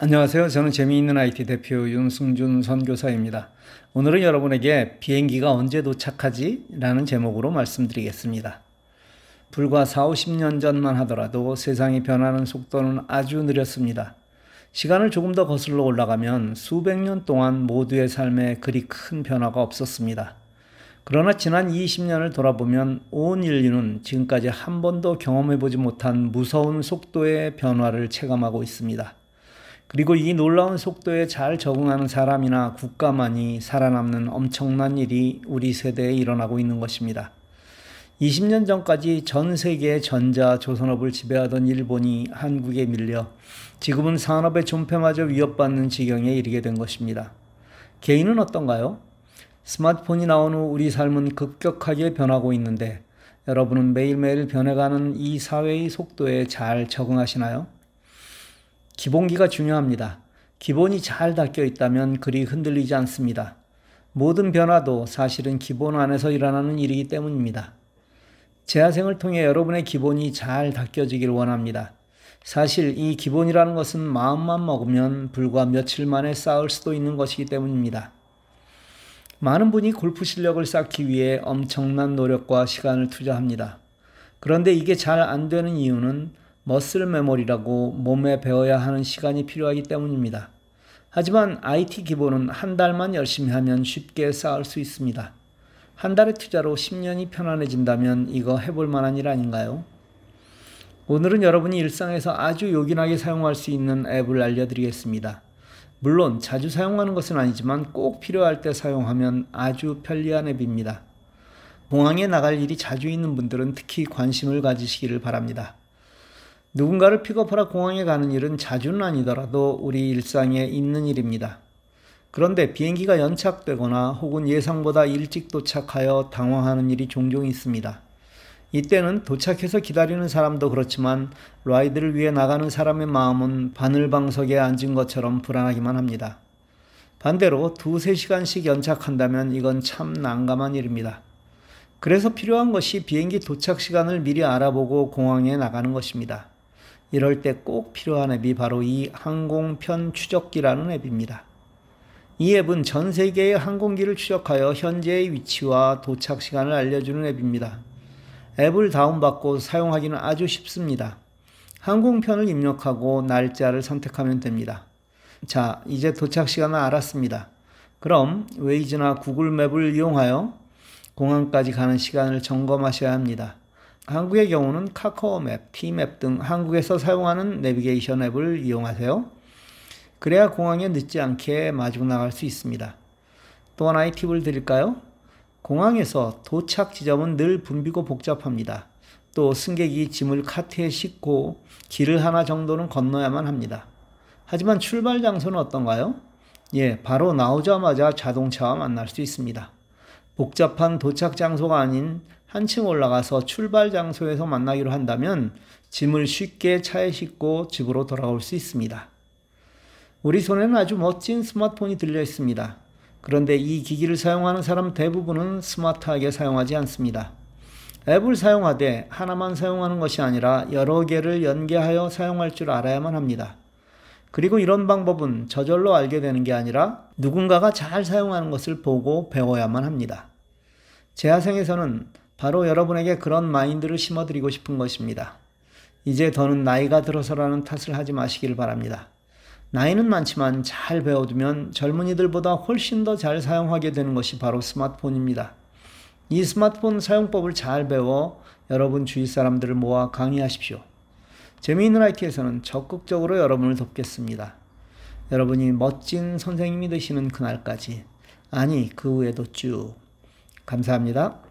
안녕하세요. 저는 재미있는 IT 대표 윤승준 선교사입니다. 오늘은 여러분에게 비행기가 언제 도착하지? 라는 제목으로 말씀드리겠습니다. 불과 4, 50년 전만 하더라도 세상이 변하는 속도는 아주 느렸습니다. 시간을 조금 더 거슬러 올라가면 수백 년 동안 모두의 삶에 그리 큰 변화가 없었습니다. 그러나 지난 20년을 돌아보면 온 인류는 지금까지 한 번도 경험해보지 못한 무서운 속도의 변화를 체감하고 있습니다. 그리고 이 놀라운 속도에 잘 적응하는 사람이나 국가만이 살아남는 엄청난 일이 우리 세대에 일어나고 있는 것입니다. 20년 전까지 전 세계의 전자 조선업을 지배하던 일본이 한국에 밀려 지금은 산업의 존폐마저 위협받는 지경에 이르게 된 것입니다. 개인은 어떤가요? 스마트폰이 나온 후 우리 삶은 급격하게 변하고 있는데 여러분은 매일매일 변해가는 이 사회의 속도에 잘 적응하시나요? 기본기가 중요합니다. 기본이 잘 닦여 있다면 그리 흔들리지 않습니다. 모든 변화도 사실은 기본 안에서 일어나는 일이기 때문입니다. 재하생을 통해 여러분의 기본이 잘 닦여지길 원합니다. 사실 이 기본이라는 것은 마음만 먹으면 불과 며칠 만에 쌓을 수도 있는 것이기 때문입니다. 많은 분이 골프 실력을 쌓기 위해 엄청난 노력과 시간을 투자합니다. 그런데 이게 잘 안 되는 이유는 머슬 메모리라고 몸에 배워야 하는 시간이 필요하기 때문입니다. 하지만 IT 기본은 한 달만 열심히 하면 쉽게 쌓을 수 있습니다. 한 달의 투자로 10년이 편안해진다면 이거 해볼 만한 일 아닌가요? 오늘은 여러분이 일상에서 아주 요긴하게 사용할 수 있는 앱을 알려드리겠습니다. 물론 자주 사용하는 것은 아니지만 꼭 필요할 때 사용하면 아주 편리한 앱입니다. 공항에 나갈 일이 자주 있는 분들은 특히 관심을 가지시기를 바랍니다. 누군가를 픽업하러 공항에 가는 일은 자주는 아니더라도 우리 일상에 있는 일입니다. 그런데 비행기가 연착되거나 혹은 예상보다 일찍 도착하여 당황하는 일이 종종 있습니다. 이때는 도착해서 기다리는 사람도 그렇지만 라이드를 위해 나가는 사람의 마음은 바늘방석에 앉은 것처럼 불안하기만 합니다. 반대로 두세 시간씩 연착한다면 이건 참 난감한 일입니다. 그래서 필요한 것이 비행기 도착 시간을 미리 알아보고 공항에 나가는 것입니다. 이럴 때 꼭 필요한 앱이 바로 이 항공편 추적기라는 앱입니다. 이 앱은 전 세계의 항공기를 추적하여 현재의 위치와 도착 시간을 알려주는 앱입니다. 앱을 다운받고 사용하기는 아주 쉽습니다. 항공편을 입력하고 날짜를 선택하면 됩니다. 자, 이제 도착 시간을 알았습니다. 그럼 웨이즈나 구글 맵을 이용하여 공항까지 가는 시간을 점검하셔야 합니다. 한국의 경우는 카카오맵, 티맵 등 한국에서 사용하는 내비게이션 앱을 이용하세요. 그래야 공항에 늦지 않게 마중 나갈 수 있습니다. 또 하나의 팁을 드릴까요? 공항에서 도착 지점은 늘 붐비고 복잡합니다. 또 승객이 짐을 카트에 싣고 길을 하나 정도는 건너야만 합니다. 하지만 출발 장소는 어떤가요? 예, 바로 나오자마자 자동차와 만날 수 있습니다. 복잡한 도착 장소가 아닌 한층 올라가서 출발 장소에서 만나기로 한다면 짐을 쉽게 차에 싣고 집으로 돌아올 수 있습니다. 우리 손에는 아주 멋진 스마트폰이 들려 있습니다. 그런데 이 기기를 사용하는 사람 대부분은 스마트하게 사용하지 않습니다. 앱을 사용하되 하나만 사용하는 것이 아니라 여러 개를 연계하여 사용할 줄 알아야만 합니다. 그리고 이런 방법은 저절로 알게 되는 게 아니라 누군가가 잘 사용하는 것을 보고 배워야만 합니다. 재하생에서는 바로 여러분에게 그런 마인드를 심어드리고 싶은 것입니다. 이제 더는 나이가 들어서라는 탓을 하지 마시길 바랍니다. 나이는 많지만 잘 배워두면 젊은이들보다 훨씬 더 잘 사용하게 되는 것이 바로 스마트폰입니다. 이 스마트폰 사용법을 잘 배워 여러분 주위 사람들을 모아 강의하십시오. 재미있는 IT에서는 적극적으로 여러분을 돕겠습니다. 여러분이 멋진 선생님이 되시는 그날까지, 아니, 그 후에도 쭉. 감사합니다.